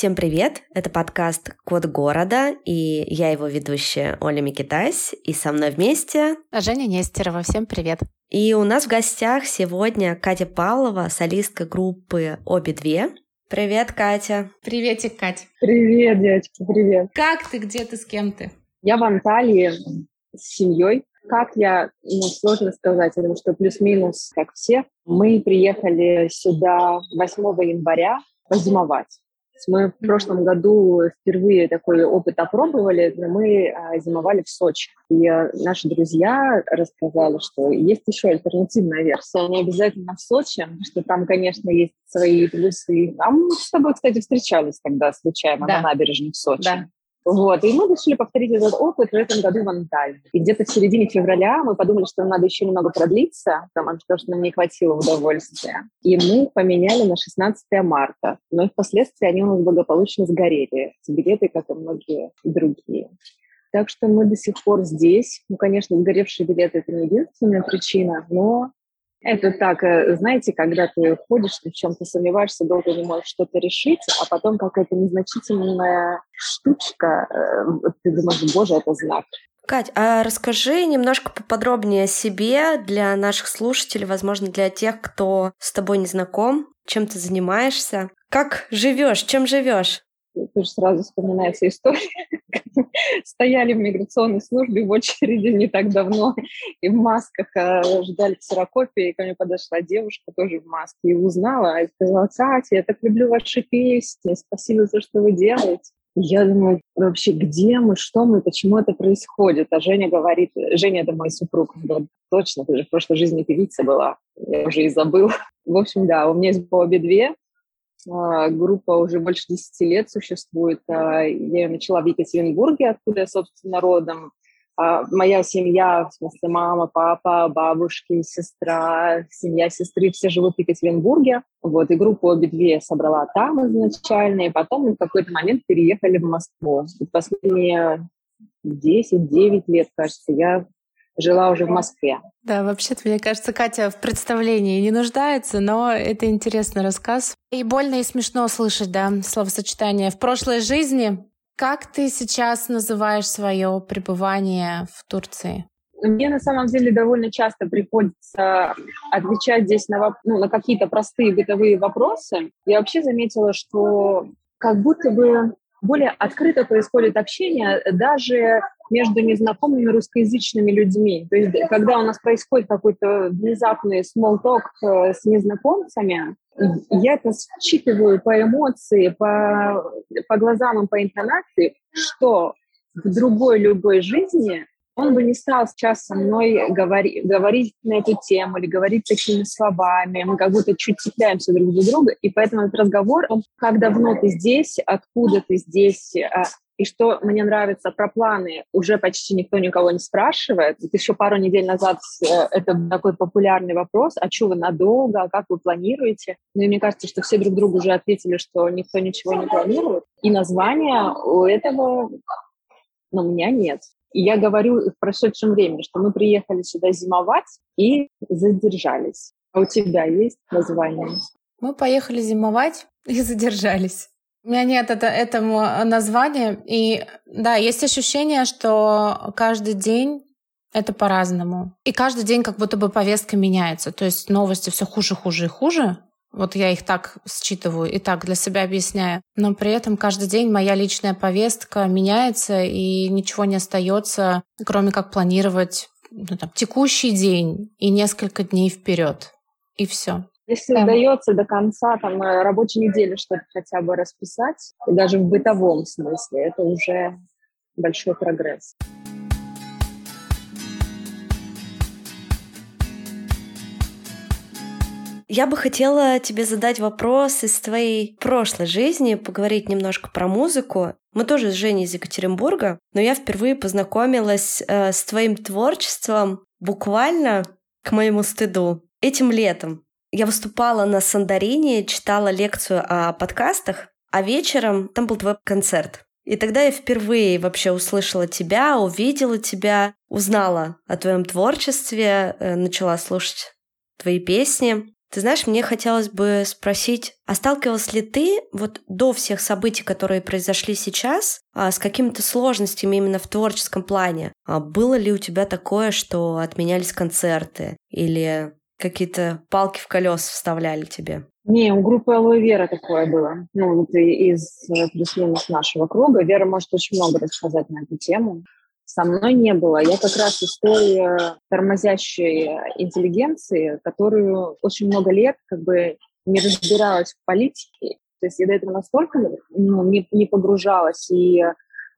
Всем привет! Это подкаст «Код города», и я его ведущая Оля Микитась, и со мной вместе... Женя Нестерова. Всем привет! И у нас в гостях сегодня Катя Павлова, солистка группы «Обе две». Привет, Катя! Приветик, Кать! Привет, девочки, привет! Как ты, где ты, с кем ты? Я в Анталии с семьей. Как я, ну, сложно сказать, потому что плюс-минус, как все. Мы приехали сюда 8 января позимовать. Мы в прошлом году впервые такой опыт опробовали, но мы а, зимовали в Сочи. И а, наши друзья рассказали, что есть еще альтернативная версия, не обязательно в Сочи, что там, конечно, есть свои плюсы. А мы с тобой, кстати, встречались тогда случайно да. на набережной в Сочи. Да. Вот, и мы решили повторить этот опыт в этом году в Анталии. И где-то в середине февраля мы подумали, что надо еще немного продлиться, потому что нам не хватило удовольствия. И мы поменяли на 16 марта. Но впоследствии они у нас благополучно сгорели. Эти билеты, как и многие другие. Так что мы до сих пор здесь. Ну, конечно, сгоревшие билеты – это не единственная причина, но это так, э, знаете, когда ты ходишь, ты в чем-то сомневаешься, долго не можешь что-то решить, а потом какая-то незначительная штучка, э, ты думаешь, боже, это знак. Кать, а расскажи немножко поподробнее о себе для наших слушателей, возможно, для тех, кто с тобой не знаком, чем ты занимаешься, как живешь, чем живешь? Тоже сразу вспоминается история. Стояли в миграционной службе в очереди не так давно, и в масках э, ждали ксерокопии, и ко мне подошла девушка тоже в маске, и узнала, и сказала, Катя, я так люблю ваши песни, спасибо за что вы делаете. Я думаю, вообще, где мы, что мы, почему это происходит? А Женя говорит, Женя — это мой супруг. Он говорит, точно, ты же в прошлой жизни певица была. Я уже и забыл. В общем, да, у меня есть обе две. А, группа уже больше 10 лет существует. А, я ее начала в Екатеринбурге, откуда я, собственно, родом. А, моя семья, в смысле мама, папа, бабушки, сестра, семья сестры, все живут в Екатеринбурге. Вот, и группу обе две собрала там изначально, и потом в какой-то момент переехали в Москву. И последние 10-9 лет, кажется, я жила уже в Москве. Да, вообще-то, мне кажется, Катя в представлении не нуждается, но это интересный рассказ. И больно и смешно слышать, да, словосочетание «в прошлой жизни». Как ты сейчас называешь свое пребывание в Турции? Мне на самом деле довольно часто приходится отвечать здесь на, ну, на какие-то простые бытовые вопросы. Я вообще заметила, что как будто бы более открыто происходит общение даже между незнакомыми русскоязычными людьми. То есть, когда у нас происходит какой-то внезапный small talk э, с незнакомцами, я это считываю по эмоции, по, по глазам и по интонации, что в другой любой жизни он бы не стал сейчас со мной говори, говорить на эту тему или говорить такими словами. Мы как будто чуть цепляемся друг за друга, и поэтому этот разговор, он, как давно ты здесь, откуда ты здесь, а, и что мне нравится про планы, уже почти никто никого не спрашивает. Вот еще пару недель назад э, это такой популярный вопрос, а что вы надолго, а как вы планируете? Ну и мне кажется, что все друг другу уже ответили, что никто ничего не планирует. И названия у этого, ну, у меня нет. Я говорю в прошедшем времени, что мы приехали сюда зимовать и задержались. А у тебя есть название? Мы поехали зимовать и задержались. У меня нет это, этому названия. И да, есть ощущение, что каждый день это по-разному. И каждый день как будто бы повестка меняется. То есть новости все хуже, хуже и хуже. Вот я их так считываю и так для себя объясняю. Но при этом каждый день моя личная повестка меняется, и ничего не остается, кроме как планировать ну, там, текущий день и несколько дней вперед. И все. Если да. удается до конца там, э, рабочей недели что-то хотя бы расписать, даже в бытовом смысле, это уже большой прогресс. Я бы хотела тебе задать вопрос из твоей прошлой жизни, поговорить немножко про музыку. Мы тоже с Женей из Екатеринбурга, но я впервые познакомилась э, с твоим творчеством буквально к моему стыду этим летом. Я выступала на Сандарине, читала лекцию о подкастах, а вечером там был твой концерт. И тогда я впервые вообще услышала тебя, увидела тебя, узнала о твоем творчестве, э, начала слушать твои песни. Ты знаешь, мне хотелось бы спросить, а сталкивалась ли ты вот до всех событий, которые произошли сейчас, а, с какими-то сложностями именно в творческом плане? А было ли у тебя такое, что отменялись концерты или какие-то палки в колеса вставляли тебе? Не, у группы Алоэ Вера такое было. Ну, вот из плюс-минус нашего круга. Вера может очень много рассказать на эту тему со мной не было. Я как раз из той э, тормозящей интеллигенции, которую очень много лет как бы не разбиралась в политике. То есть я до этого настолько ну, не, не погружалась и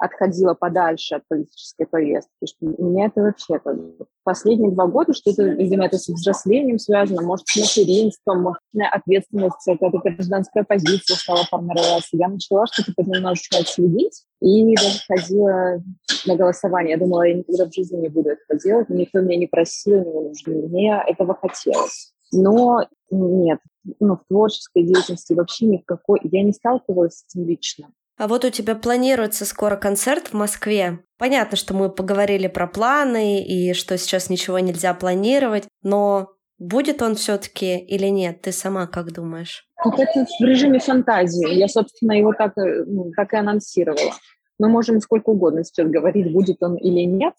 отходила подальше от политической повестки, что меня это вообще как последние два года, что это, видимо, это с взрослением связано, может, с материнством, ответственность, какая-то гражданская позиция стала формироваться. Я начала что-то немножечко отследить и даже ходила на голосование. Я думала, я никогда в жизни не буду этого делать, никто меня не просил, не вынужден. Мне этого хотелось. Но нет, ну, в творческой деятельности вообще ни в какой... Я не сталкивалась с этим лично. А вот у тебя планируется скоро концерт в Москве. Понятно, что мы поговорили про планы и что сейчас ничего нельзя планировать, но будет он все-таки или нет? Ты сама как думаешь? Вот это в режиме фантазии. Я, собственно, его так, ну, так и анонсировала. Мы можем сколько угодно сейчас говорить, будет он или нет,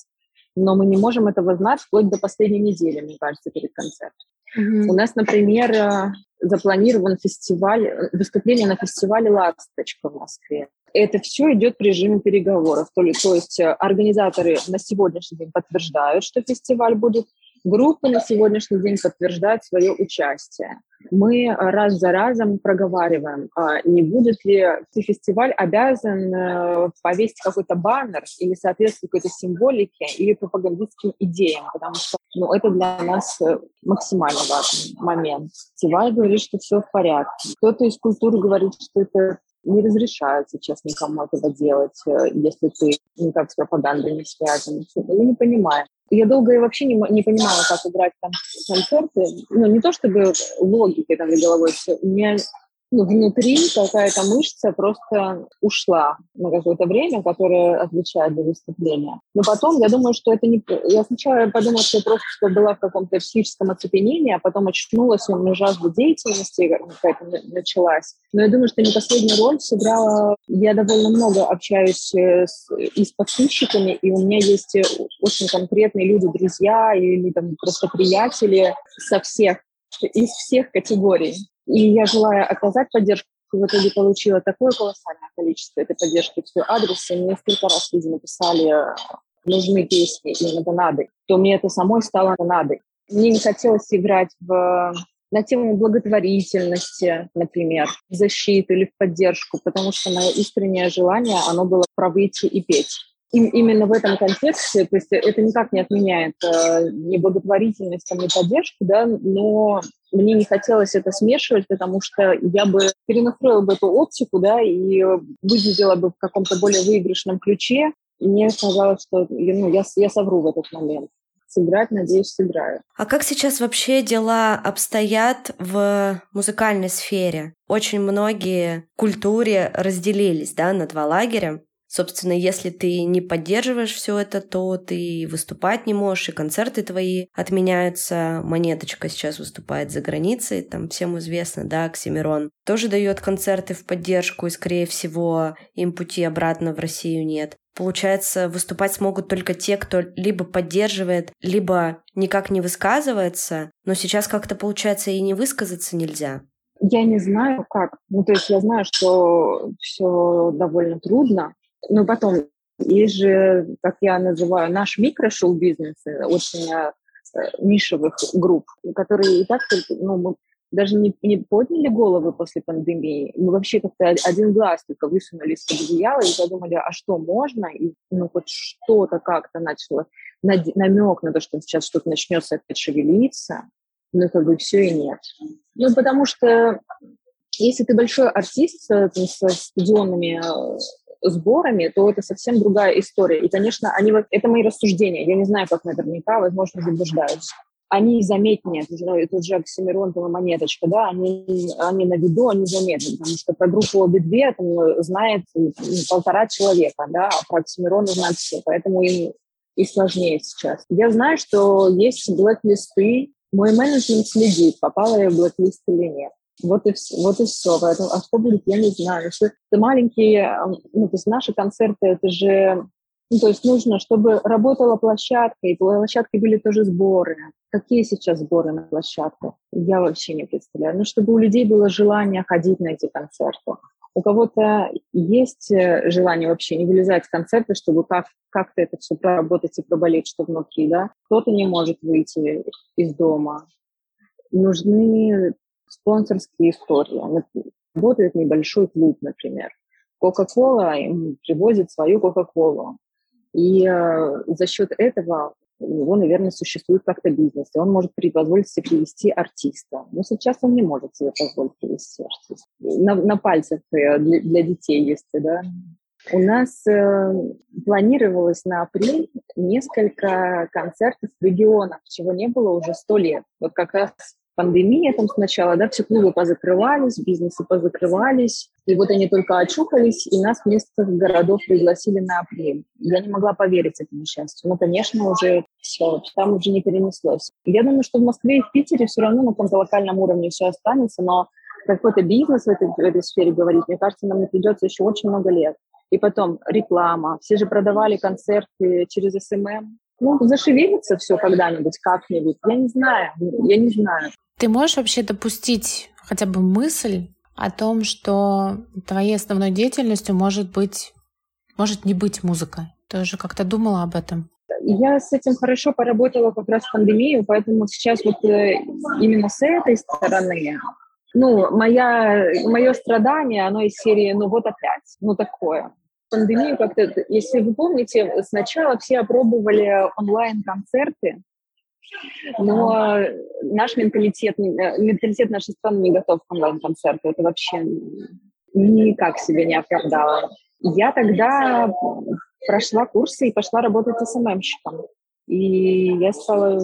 но мы не можем этого знать вплоть до последней недели, мне кажется, перед концертом. Mm-hmm. У нас, например, э, запланирован фестиваль, э, выступление на фестивале «Ласточка» в Москве. Это все идет в режиме переговоров. То, ли, то есть э, организаторы на сегодняшний день подтверждают, что фестиваль будет, группы на сегодняшний день подтверждают свое участие. Мы раз за разом проговариваем, а не будет ли фестиваль обязан э, повесить какой-то баннер или соответствовать какой-то символике или пропагандистским идеям, потому что ну, это для нас э, максимально важный момент. Фестиваль говорит, что все в порядке. Кто-то из культуры говорит, что это не разрешают сейчас никому этого делать, э, если ты никак с пропагандой не связан. Мы не понимаем. Я долго вообще не, не понимала, как играть там концерты. Ну, не то чтобы логики там в головой все. У меня внутри какая-то мышца просто ушла на какое-то время, которое отвечает за выступление. Но потом я думаю, что это не... Я сначала подумала, что я просто что была в каком-то психическом оцепенении, а потом очнулась, у меня жажда деятельности какая-то началась. Но я думаю, что не последнюю роль сыграла... Я довольно много общаюсь э, с, и с подписчиками, и у меня есть э, очень конкретные люди, друзья или там просто приятели со всех из всех категорий. И я, желая оказать поддержку, в итоге получила такое колоссальное количество этой поддержки в свой адрес. И мне несколько раз люди написали нужны песни именно донады, то мне это самой стало донадой. Мне не хотелось играть в на тему благотворительности, например, в защиту или в поддержку, потому что мое искреннее желание, оно было про выйти и петь им, именно в этом контексте, то есть это никак не отменяет э, ни благотворительность, ни поддержку, да, но мне не хотелось это смешивать, потому что я бы перенастроила бы эту оптику, да, и выглядела бы в каком-то более выигрышном ключе. Мне казалось, что ну, я, я совру в этот момент сыграть, надеюсь, сыграю. А как сейчас вообще дела обстоят в музыкальной сфере? Очень многие в культуре разделились да, на два лагеря. Собственно, если ты не поддерживаешь все это, то ты выступать не можешь, и концерты твои отменяются. Монеточка сейчас выступает за границей, там всем известно, да, Оксимирон тоже дает концерты в поддержку, и, скорее всего, им пути обратно в Россию нет. Получается, выступать смогут только те, кто либо поддерживает, либо никак не высказывается, но сейчас как-то, получается, и не высказаться нельзя. Я не знаю как. Ну, то есть я знаю, что все довольно трудно, но потом, есть же, как я называю, наш микрошоу-бизнес, э, очень э, нишевых групп, которые и так ну, мы даже не, не подняли головы после пандемии. Мы вообще как-то один глаз только высунули из-под одеяла и подумали, а что можно? И ну, хоть что-то как-то начало, намек на то, что сейчас что-то начнется опять шевелиться. Ну, как бы все и нет. Ну, потому что если ты большой артист с, с стадионными э, сборами, то это совсем другая история. И, конечно, они, это мои рассуждения. Я не знаю, как наверняка, возможно, заблуждаюсь. Они заметнее, ну, это же Оксимирон, монеточка, да, они, они на виду, они заметны, потому что про группу обе-две там, знает полтора человека, да, а про Оксимирона знают все, поэтому им и сложнее сейчас. Я знаю, что есть блэк-листы Мой менеджмент следит, попала я в блэк-лист или нет. Вот и все. Вот и все. Поэтому, а что будет, я не знаю. Что это маленькие, ну, то есть наши концерты, это же, ну, то есть нужно, чтобы работала площадка, и площадкой были тоже сборы. Какие сейчас сборы на площадку? Я вообще не представляю. Ну, чтобы у людей было желание ходить на эти концерты. У кого-то есть э, желание вообще не вылезать с концерта, чтобы как, как-то это все проработать и проболеть, что внутри, да. Кто-то не может выйти из дома. Нужны спонсорские истории. Работает небольшой клуб, например. Кока-кола им привозит свою Кока-колу. И э, за счет этого у него, наверное, существует как-то бизнес, и он может позволить себе привести артиста. Но сейчас он не может себе позволить привести артиста. На, на пальцах э, для, для детей есть, да. У нас э, планировалось на апрель несколько концертов в регионах, чего не было уже сто лет. Вот как раз пандемия там сначала, да, все клубы позакрывались, бизнесы позакрывались, и вот они только очухались, и нас вместо городов пригласили на апрель. Я не могла поверить этому счастью. Ну, конечно, уже все, там уже не перенеслось. Я думаю, что в Москве и в Питере все равно на каком-то локальном уровне все останется, но какой-то бизнес в этой, в этой сфере говорить, мне кажется, нам не придется еще очень много лет. И потом реклама. Все же продавали концерты через SMM. Ну, зашевелится все когда-нибудь, как-нибудь. Я не знаю, я не знаю. Ты можешь вообще допустить хотя бы мысль о том, что твоей основной деятельностью может быть, может не быть музыка? Ты уже как-то думала об этом? Я с этим хорошо поработала как раз в пандемию, поэтому сейчас вот э, именно с этой стороны, ну, моя, мое страдание, оно из серии «ну вот опять», ну такое. Пандемию как-то, если вы помните, сначала все опробовали онлайн-концерты, но наш менталитет, э, менталитет нашей страны не готов к онлайн-концерту. Это вообще никак себе не оправдало. Я тогда прошла курсы и пошла работать СММщиком. И я стала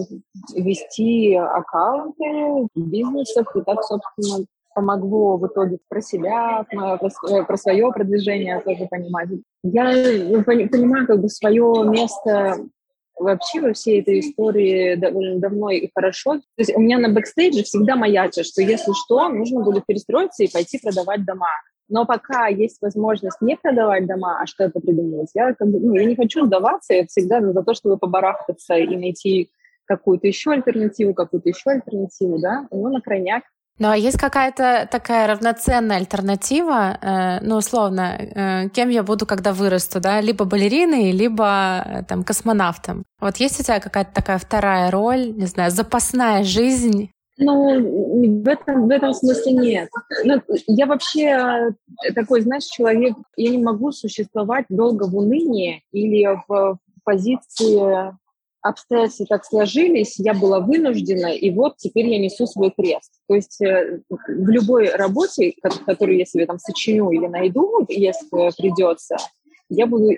вести аккаунты в бизнесах, и так, собственно, помогло в итоге про себя, про свое продвижение тоже понимать. Я ну, понимаю как бы свое место вообще во всей этой истории давно и хорошо. То есть у меня на бэкстейдже всегда маячит, что если что, нужно будет перестроиться и пойти продавать дома. Но пока есть возможность не продавать дома, а что-то придумывать, я, как бы, ну, я не хочу сдаваться, я всегда за то, чтобы побарахтаться и найти какую-то еще альтернативу, какую-то еще альтернативу, да, ну, на крайняк ну а есть какая-то такая равноценная альтернатива, э, ну условно, э, кем я буду, когда вырасту, да, либо балериной, либо э, там космонавтом. Вот есть у тебя какая-то такая вторая роль, не знаю, запасная жизнь? Ну, в этом, в этом смысле нет. Ну, я вообще такой, знаешь, человек, я не могу существовать долго в унынии или в позиции обстоятельства так сложились, я была вынуждена, и вот теперь я несу свой крест. То есть э, в любой работе, которую я себе там сочиню или найду, если придется, я буду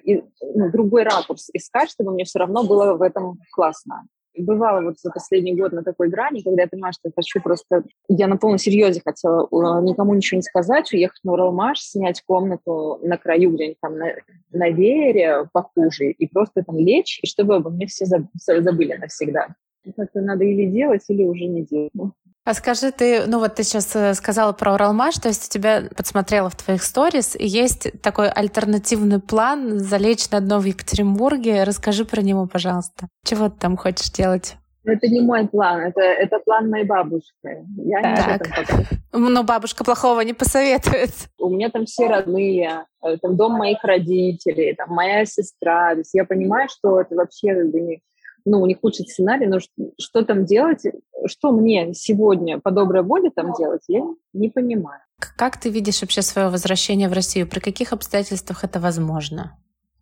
ну, другой ракурс искать, чтобы мне все равно было в этом классно бывало вот за последний год на такой грани, когда я понимаю, что я хочу просто... Я на полном серьезе хотела э, никому ничего не сказать, уехать на Уралмаш, снять комнату на краю где-нибудь там на, на веере похуже и просто там лечь, и чтобы обо мне все забыли навсегда. Это надо или делать, или уже не делать. А скажи, ты, ну вот ты сейчас э, сказала про Уралмаш, то есть у тебя подсмотрела в твоих сторис, есть такой альтернативный план залечь на дно в Екатеринбурге. Расскажи про него, пожалуйста. Чего ты там хочешь делать? Это не мой план, это, это план моей бабушки. Я так. не этом Но бабушка плохого не посоветует. У меня там все родные, э, там дом моих родителей, там моя сестра. То есть я понимаю, что это вообще как бы не, ну, у них худший сценарий, но что, что там делать, что мне сегодня по доброй воле там делать, я не понимаю. Как ты видишь вообще свое возвращение в Россию? При каких обстоятельствах это возможно?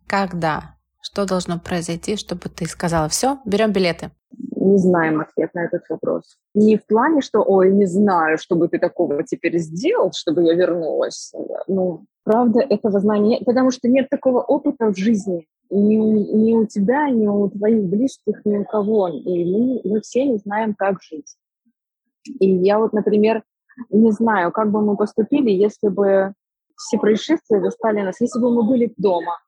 Когда? Что должно произойти, чтобы ты сказала, все, берем билеты? Не знаем ответ на этот вопрос. Не в плане, что, ой, не знаю, что бы ты такого теперь сделал, чтобы я вернулась. Ну, правда, этого знания, потому что нет такого опыта в жизни ни, ни у тебя, ни у твоих близких, ни у кого. И мы, мы все не знаем, как жить. И я вот, например, не знаю, как бы мы поступили, если бы все происшествия застали нас, если бы мы были дома.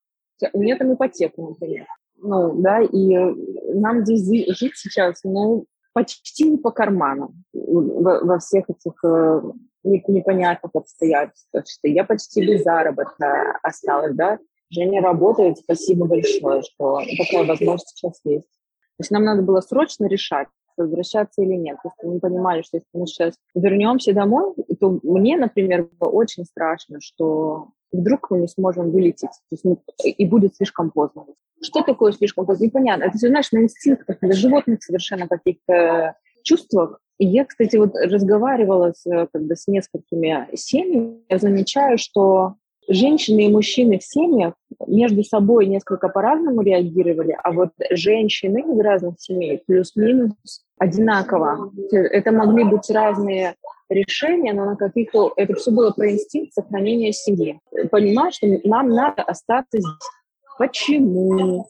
У меня там ипотека, например. Ну, да, и нам здесь жить сейчас, ну, почти не по карману во всех этих э, непонятных обстоятельствах, что я почти без заработка осталась, да. Женя работает, спасибо большое, что такая возможность сейчас есть. То есть нам надо было срочно решать, возвращаться или нет. Потому что мы понимали, что если мы сейчас вернемся домой, то мне, например, было очень страшно, что вдруг мы не сможем вылететь, то есть, ну, и будет слишком поздно. Что такое слишком поздно? Непонятно. Это все, знаешь, на инстинктах, на животных совершенно каких-то чувствах. И я, кстати, вот разговаривала с, как бы, с несколькими семьями, я замечаю, что женщины и мужчины в семьях между собой несколько по-разному реагировали, а вот женщины из разных семей плюс-минус одинаково. Это могли быть разные решения, но на каких-то... Это все было про инстинкт сохранения семьи. Понимаешь, что нам надо остаться здесь. Почему?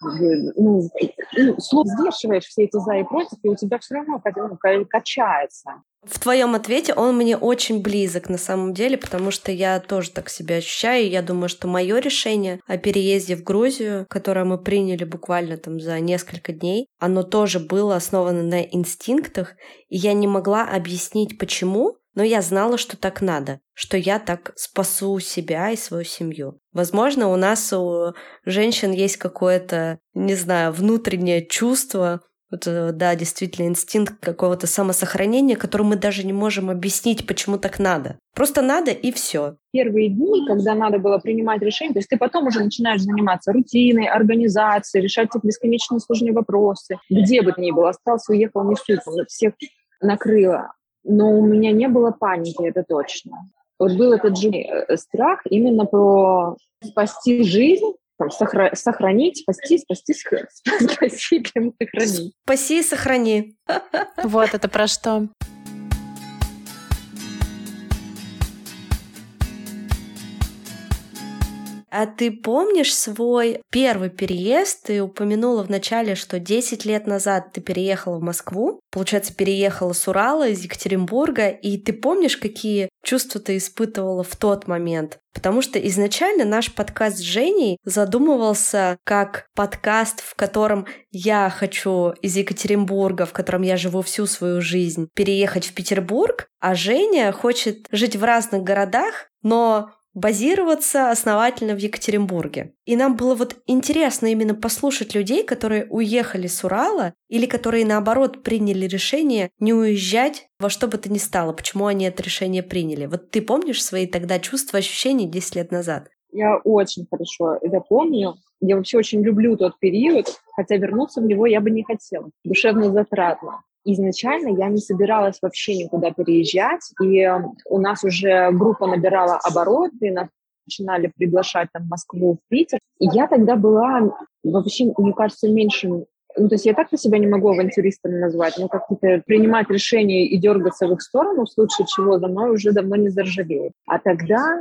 ну, ну, слов взвешиваешь все эти за и против, и у тебя все равно ну, качается. В твоем ответе он мне очень близок на самом деле, потому что я тоже так себя ощущаю. Я думаю, что мое решение о переезде в Грузию, которое мы приняли буквально там за несколько дней, оно тоже было основано на инстинктах, и я не могла объяснить, почему, но я знала, что так надо, что я так спасу себя и свою семью. Возможно, у нас у женщин есть какое-то, не знаю, внутреннее чувство, вот, э, да, действительно, инстинкт какого-то самосохранения, который мы даже не можем объяснить, почему так надо. Просто надо и все. Первые дни, когда надо было принимать решения, то есть ты потом уже начинаешь заниматься рутиной, организацией, решать эти бесконечно сложные вопросы. Где бы ты ни был, остался, уехал, не суть, всех накрыло но у меня не было паники, это точно. Вот был этот же э, страх именно про спасти жизнь, там, сохра- сохранить, спасти, спасти, прям сохранить. Спаси и сохрани. Вот это про что? А ты помнишь свой первый переезд? Ты упомянула вначале, что 10 лет назад ты переехала в Москву. Получается, переехала с Урала, из Екатеринбурга. И ты помнишь, какие чувства ты испытывала в тот момент? Потому что изначально наш подкаст с Женей задумывался как подкаст, в котором я хочу из Екатеринбурга, в котором я живу всю свою жизнь, переехать в Петербург, а Женя хочет жить в разных городах, но базироваться основательно в Екатеринбурге. И нам было вот интересно именно послушать людей, которые уехали с Урала или которые, наоборот, приняли решение не уезжать во что бы то ни стало. Почему они это решение приняли? Вот ты помнишь свои тогда чувства, ощущения 10 лет назад? Я очень хорошо это помню. Я вообще очень люблю тот период, хотя вернуться в него я бы не хотела. Душевно затратно изначально я не собиралась вообще никуда переезжать, и э, у нас уже группа набирала обороты, нас начинали приглашать там в Москву, в Питер. И я тогда была вообще, мне кажется, меньшим ну, то есть я так на себя не могу авантюристами назвать, но как-то принимать решения и дергаться в их сторону, в случае чего за мной уже давно не заржавеет. А тогда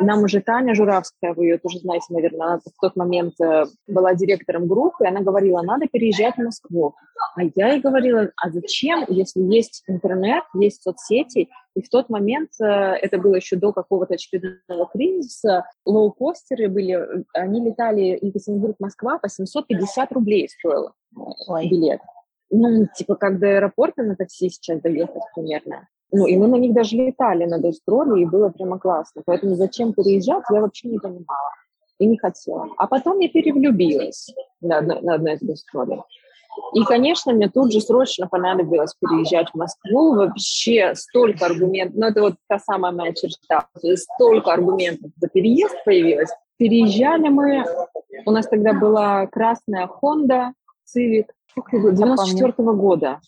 нам уже Таня Журавская, вы ее тоже знаете, наверное, она в тот момент э, была директором группы, и она говорила, надо переезжать в Москву. А я ей говорила, а зачем, если есть интернет, есть соцсети, и в тот момент, э, это было еще до какого-то очередного кризиса, лоукостеры были, они летали Екатеринбург-Москва по 750 рублей стоило Ой. билет. Ну, типа, как до аэропорта на такси сейчас доехать примерно. Ну, и мы на них даже летали на гастроли, и было прямо классно. Поэтому зачем переезжать, я вообще не понимала и не хотела. А потом я перевлюбилась на, одной, на одной из гастролей. И, конечно, мне тут же срочно понадобилось переезжать в Москву. Вообще столько аргументов, ну это вот та самая моя черта, столько аргументов за переезд появилось. Переезжали мы, у нас тогда была красная Honda Civic 94 -го года.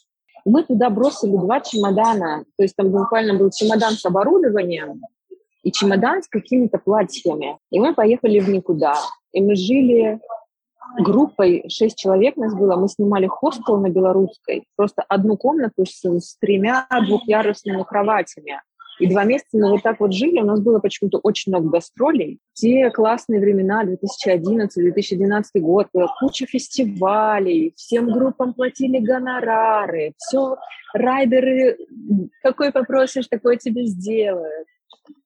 Мы туда бросили два чемодана, то есть там буквально был чемодан с оборудованием и чемодан с какими-то платьями. И мы поехали в никуда. И мы жили группой, шесть человек нас было, мы снимали хостел на Белорусской, просто одну комнату с, с тремя двухъярусными кроватями. И два месяца мы вот так вот жили, у нас было почему-то очень много гастролей. Те классные времена, 2011-2012 год, куча фестивалей, всем группам платили гонорары, все, райдеры, какой попросишь, такой тебе сделают.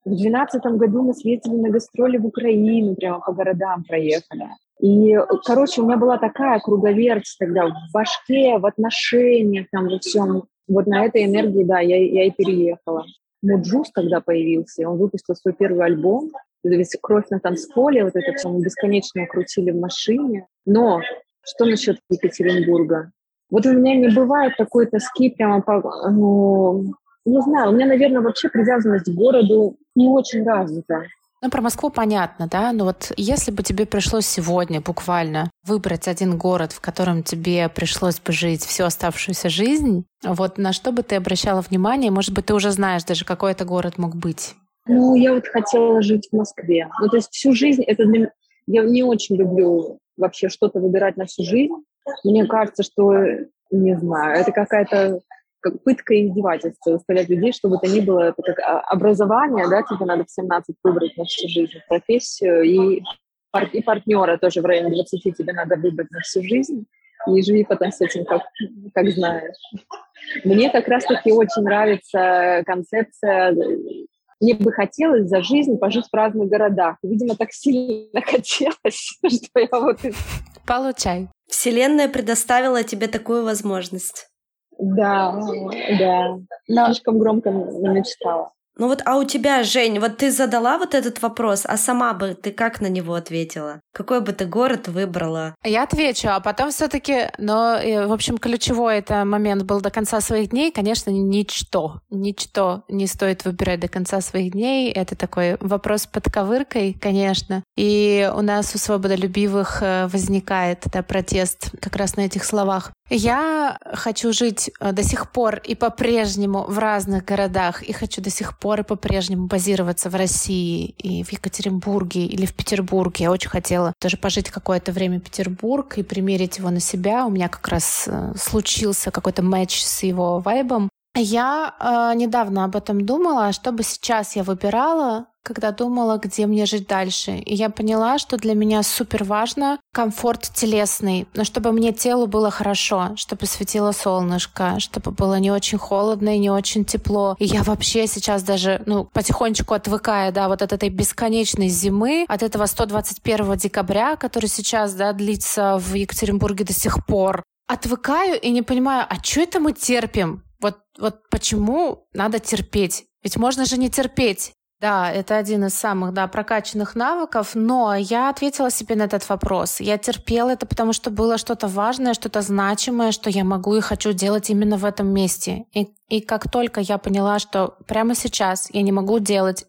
В 2012 году мы съездили на гастроли в Украину, прямо по городам проехали. И, короче, у меня была такая круговерть тогда в башке, в отношениях, там, во всем. Вот на этой энергии, да, я, я и переехала. Муджус тогда появился, он выпустил свой первый альбом, весь кровь на танцполе, вот это все мы бесконечно крутили в машине. Но что насчет Екатеринбурга? Вот у меня не бывает такой тоски прямо по... Ну, не знаю, у меня, наверное, вообще привязанность к городу не очень развита. Ну, про Москву понятно, да? Но вот если бы тебе пришлось сегодня буквально выбрать один город, в котором тебе пришлось бы жить всю оставшуюся жизнь, вот на что бы ты обращала внимание? Может быть, ты уже знаешь даже, какой это город мог быть? Ну, я вот хотела жить в Москве. Ну, то есть всю жизнь это для Я не очень люблю вообще что-то выбирать на всю жизнь. Мне кажется, что, не знаю, это какая-то как пытка и издевательство заставлять людей, чтобы это ни было это как а, образование, да, тебе надо в 17 выбрать на всю жизнь профессию, и, пар- и партнера тоже в районе 20 тебе надо выбрать на всю жизнь, и живи потом с этим, как, как знаешь. Мне как раз-таки очень нравится концепция мне бы хотелось за жизнь пожить в разных городах. Видимо, так сильно хотелось, что я вот... Получай. Вселенная предоставила тебе такую возможность. Да, да. Слишком громко намечтала. Ну вот, а у тебя, Жень, вот ты задала вот этот вопрос, а сама бы ты как на него ответила? Какой бы ты город выбрала? Я отвечу, а потом все-таки, но, э, в общем, ключевой это момент был до конца своих дней, конечно, ничто. Ничто не стоит выбирать до конца своих дней. Это такой вопрос под ковыркой, конечно. И у нас у свободолюбивых э, возникает да, протест как раз на этих словах. Я хочу жить э, до сих пор и по-прежнему в разных городах, и хочу до сих пор и по-прежнему базироваться в России и в Екатеринбурге или в Петербурге. Я очень хотела тоже пожить какое-то время Петербург и примерить его на себя. У меня как раз э, случился какой-то матч с его вайбом. Я э, недавно об этом думала, а что бы сейчас я выбирала, когда думала, где мне жить дальше. И я поняла, что для меня супер важно комфорт телесный, но чтобы мне телу было хорошо, чтобы светило солнышко, чтобы было не очень холодно и не очень тепло. И я вообще сейчас даже, ну, потихонечку отвыкаю, да, вот от этой бесконечной зимы, от этого 121 декабря, который сейчас, да, длится в Екатеринбурге до сих пор, отвыкаю и не понимаю, а что это мы терпим? Вот, вот почему надо терпеть? Ведь можно же не терпеть. Да, это один из самых да, прокачанных навыков, но я ответила себе на этот вопрос. Я терпела это, потому что было что-то важное, что-то значимое, что я могу и хочу делать именно в этом месте. И, и как только я поняла, что прямо сейчас я не могу делать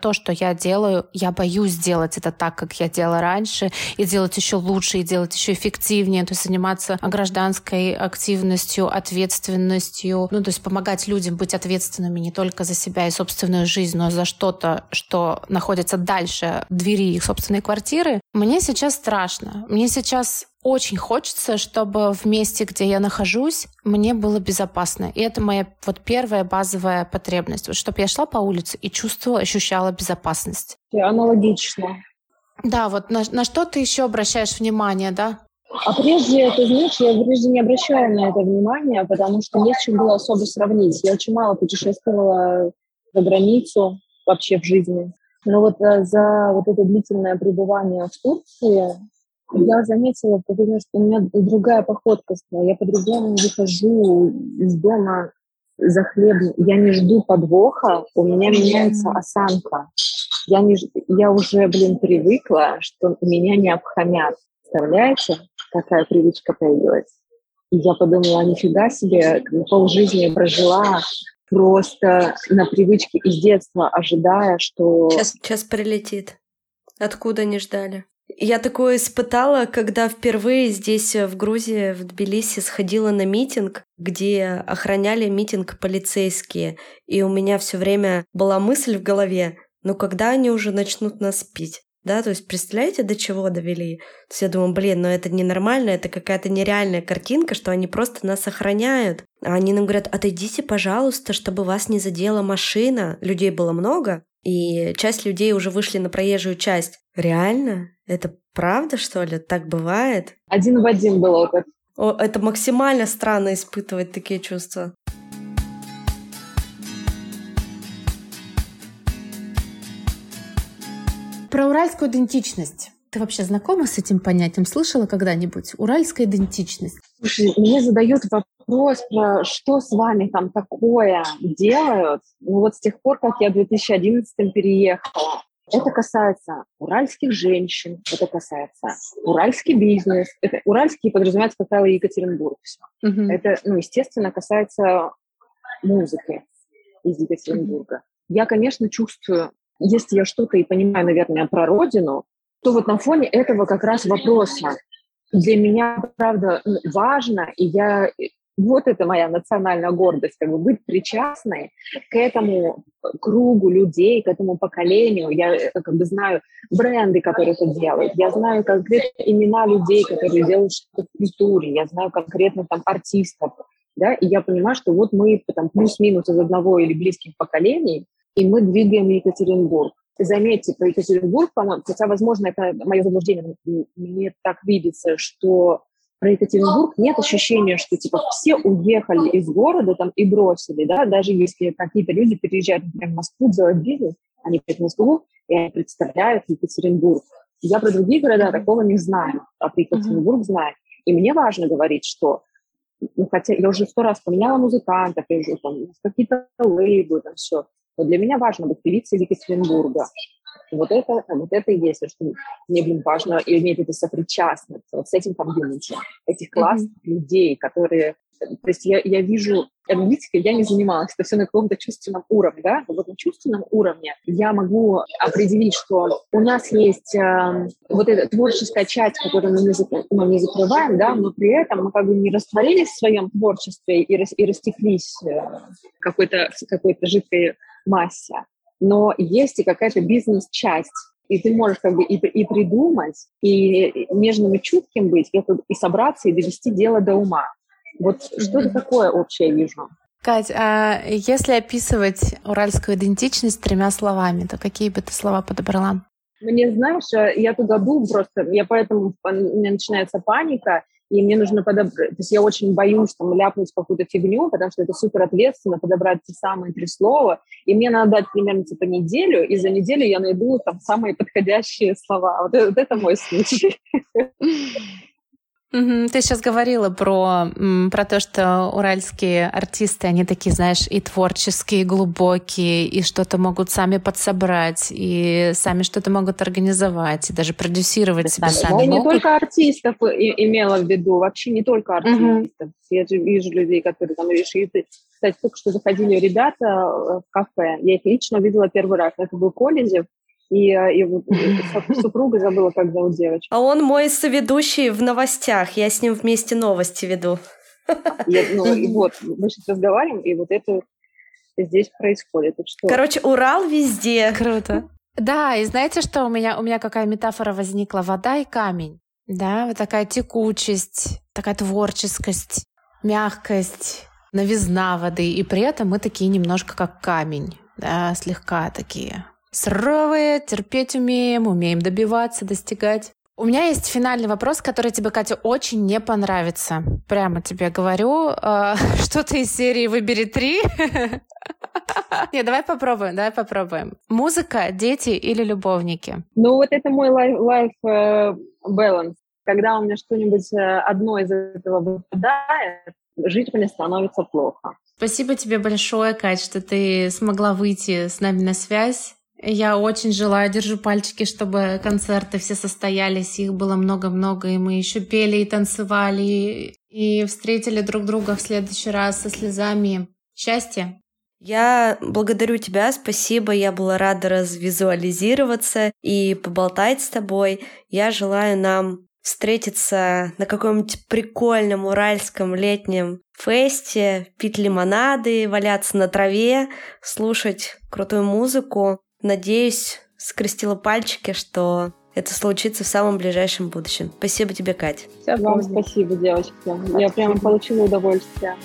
то, что я делаю, я боюсь делать это так, как я делала раньше, и делать еще лучше, и делать еще эффективнее, то есть заниматься гражданской активностью, ответственностью, ну, то есть помогать людям быть ответственными не только за себя и собственную жизнь, но за что-то, что находится дальше двери их собственной квартиры. Мне сейчас страшно. Мне сейчас очень хочется, чтобы в месте, где я нахожусь, мне было безопасно. И это моя вот первая базовая потребность. Вот чтобы я шла по улице и чувствовала, ощущала безопасность. Аналогично. Да, вот на, на что ты еще обращаешь внимание, да? А прежде, ты знаешь, я прежде не обращала на это внимания, потому что не с чем было особо сравнить. Я очень мало путешествовала за границу вообще в жизни. Но вот э, за вот это длительное пребывание в Турции я заметила, потому что у меня другая походка стала. Я по-другому выхожу из дома за хлебом. Я не жду подвоха, у меня меняется осанка. Я, не, я уже, блин, привыкла, что меня не обхамят. Представляете, какая привычка появилась? И я подумала, нифига себе, полжизни прожила просто на привычке из детства, ожидая, что... Сейчас, сейчас прилетит. Откуда не ждали? Я такое испытала, когда впервые здесь, э, в Грузии, в Тбилиси, сходила на митинг, где охраняли митинг полицейские. И у меня все время была мысль в голове, ну когда они уже начнут нас пить? Да, то есть представляете, до чего довели? То есть я думаю, блин, ну это ненормально, это какая-то нереальная картинка, что они просто нас охраняют. А они нам говорят, отойдите, пожалуйста, чтобы вас не задела машина. Людей было много, и часть людей уже вышли на проезжую часть. Реально? Это правда, что ли? Так бывает? Один в один был опыт. О, это максимально странно испытывать такие чувства. Про уральскую идентичность. Ты вообще знакома с этим понятием? Слышала когда-нибудь? Уральская идентичность. Слушай, мне задают вопрос про что с вами там такое делают. Ну вот с тех пор, как я в 2011 переехала, это касается уральских женщин, это касается уральский бизнес. Это, уральский подразумевается, как правило, Екатеринбург. Все. Uh-huh. Это, ну, естественно, касается музыки из Екатеринбурга. Uh-huh. Я, конечно, чувствую, если я что-то и понимаю, наверное, про родину, то вот на фоне этого как раз вопроса для меня, правда, важно, и я вот это моя национальная гордость, как бы быть причастной к этому кругу людей, к этому поколению. Я э, как бы знаю бренды, которые это делают. Я знаю конкретно имена людей, которые делают что-то в культуре. Я знаю конкретно там артистов. Да, и я понимаю, что вот мы там плюс-минус из одного или близких поколений, и мы двигаем Екатеринбург. Заметьте, про Екатеринбург, хотя, возможно, это мое заблуждение, мне так видится, что про Екатеринбург нет ощущения, что типа все уехали из города там и бросили, да, даже если какие-то люди переезжают, например, в Москву делать бизнес, они приезжают в Москву и они представляют Екатеринбург. Я про другие города такого не знаю, а про Екатеринбург знаю. И мне важно говорить, что ну, хотя я уже сто раз поменяла музыкантов, я уже там какие-то лейблы, там все. Но для меня важно быть певицей Екатеринбурга. Вот это, вот это и есть, что мне, блин, важно иметь это сопричастность вот с этим комьюнити, этих классных mm-hmm. людей, которые... То есть я, я вижу аналитикой я не занималась, это все на каком-то чувственном уровне, да, вот на чувственном уровне я могу определить, что у нас есть э, вот эта творческая часть, которую мы не, мы не закрываем, да, но при этом мы как бы не растворились в своем творчестве и, рас- и растеклись э, какой-то, какой-то жидкой массе но есть и какая-то бизнес-часть, и ты можешь как бы и, и придумать, и нежным и чутким быть, и, и собраться, и довести дело до ума. Вот mm-hmm. что-то такое общее вижу. Кать, а если описывать уральскую идентичность тремя словами, то какие бы ты слова подобрала? Мне, знаешь, я туда думаю просто, я поэтому, у меня начинается паника, и мне нужно подобрать, то есть я очень боюсь там ляпнуть какую-то фигню, потому что это супер ответственно подобрать те самые три слова, и мне надо дать примерно типа неделю, и за неделю я найду там самые подходящие слова. Вот это, вот это мой случай. Ты сейчас говорила про, про то, что уральские артисты, они такие, знаешь, и творческие, и глубокие, и что-то могут сами подсобрать, и сами что-то могут организовать, и даже продюсировать себе сами. Я не только артистов имела в виду, вообще не только артистов. Угу. Я же вижу людей, которые там решили. Кстати, только что заходили ребята в кафе. Я их лично видела первый раз. Это был Коллинзев. И, э, и вот супруга забыла, как зовут девочку. А он мой соведущий в новостях. Я с ним вместе новости веду. Я, ну, и вот, мы сейчас разговариваем, и вот это здесь происходит. Что? Короче, Урал везде. Круто. Да, и знаете, что у меня, у меня какая метафора возникла? Вода и камень. Да, вот такая текучесть, такая творческость, мягкость, новизна воды. И при этом мы такие немножко как камень, да, слегка такие суровые, терпеть умеем, умеем добиваться, достигать. У меня есть финальный вопрос, который тебе, Катя, очень не понравится. Прямо тебе говорю. Э, что-то из серии «Выбери три». Не, давай попробуем, давай попробуем. Музыка, дети или любовники? Ну, вот это мой life э, balance. Когда у меня что-нибудь э, одно из этого выпадает, жить мне становится плохо. Спасибо тебе большое, Кать, что ты смогла выйти с нами на связь. Я очень желаю, держу пальчики, чтобы концерты все состоялись, их было много-много, и мы еще пели и танцевали, и встретили друг друга в следующий раз со слезами счастья. Я благодарю тебя, спасибо, я была рада развизуализироваться и поболтать с тобой. Я желаю нам встретиться на каком-нибудь прикольном уральском летнем фесте, пить лимонады, валяться на траве, слушать крутую музыку Надеюсь, скрестила пальчики, что это случится в самом ближайшем будущем. Спасибо тебе, Кать. Все, вам спасибо, девочки. Я прямо получила удовольствие.